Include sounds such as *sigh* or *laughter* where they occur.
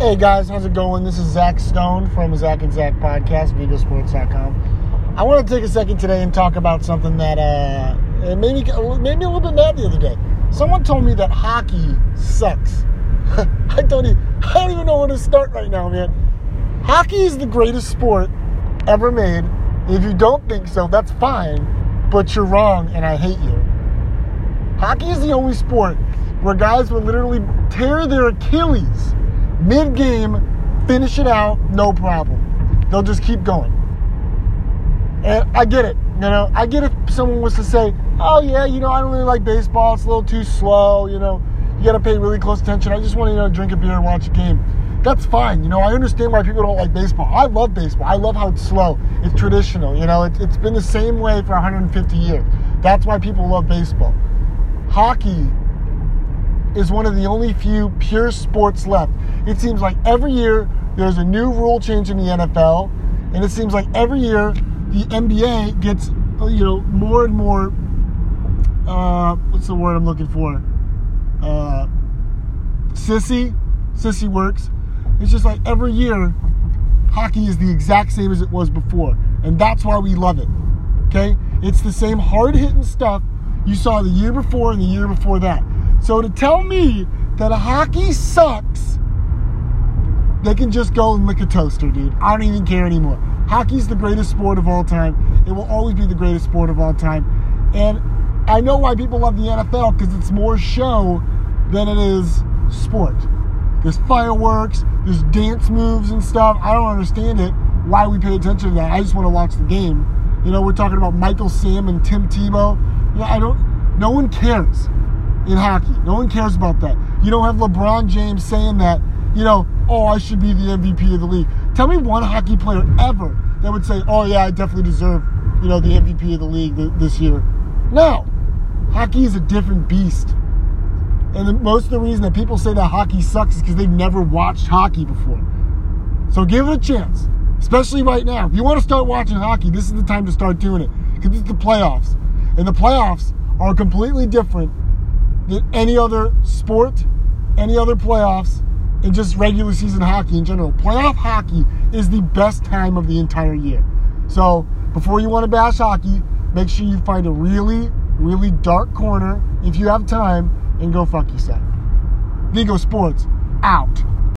Hey guys, how's it going? This is Zach Stone from Zach and Zach Podcast, VigoSports.com. I want to take a second today and talk about something that uh, made me made me a little bit mad the other day. Someone told me that hockey sucks. *laughs* I don't even I don't even know where to start right now, man. Hockey is the greatest sport ever made. If you don't think so, that's fine, but you're wrong, and I hate you. Hockey is the only sport where guys will literally tear their Achilles mid game, finish it out, no problem. They'll just keep going. And I get it. You know, I get if someone was to say, oh, yeah, you know, I don't really like baseball. It's a little too slow. You know, you got to pay really close attention. I just want to, you know, drink a beer and watch a game. That's fine. You know, I understand why people don't like baseball. I love baseball. I love how it's slow. It's traditional. You know, it, it's been the same way for 150 years. That's why people love baseball. Hockey is one of the only few pure sports left. It seems like every year there's a new rule change in the NFL, and it seems like every year the NBA gets you know more and more. Uh, what's the word I'm looking for? Uh, sissy, sissy works. It's just like every year, hockey is the exact same as it was before, and that's why we love it. Okay, it's the same hard hitting stuff you saw the year before and the year before that. So to tell me that hockey sucks, they can just go and lick a toaster, dude. I don't even care anymore. Hockey's the greatest sport of all time. It will always be the greatest sport of all time. And I know why people love the NFL because it's more show than it is sport. There's fireworks, there's dance moves and stuff. I don't understand it. Why we pay attention to that? I just want to watch the game. You know, we're talking about Michael Sam and Tim Tebow. You know, I don't. No one cares in hockey. No one cares about that. You don't have LeBron James saying that, you know, oh, I should be the MVP of the league. Tell me one hockey player ever that would say, oh, yeah, I definitely deserve, you know, the MVP of the league this year. No. Hockey is a different beast. And the, most of the reason that people say that hockey sucks is because they've never watched hockey before. So give it a chance, especially right now. If you want to start watching hockey, this is the time to start doing it because it's the playoffs. And the playoffs are completely different than any other sport, any other playoffs, and just regular season hockey in general. Playoff hockey is the best time of the entire year. So before you want to bash hockey, make sure you find a really, really dark corner if you have time and go fuck yourself. Vigo Sports out.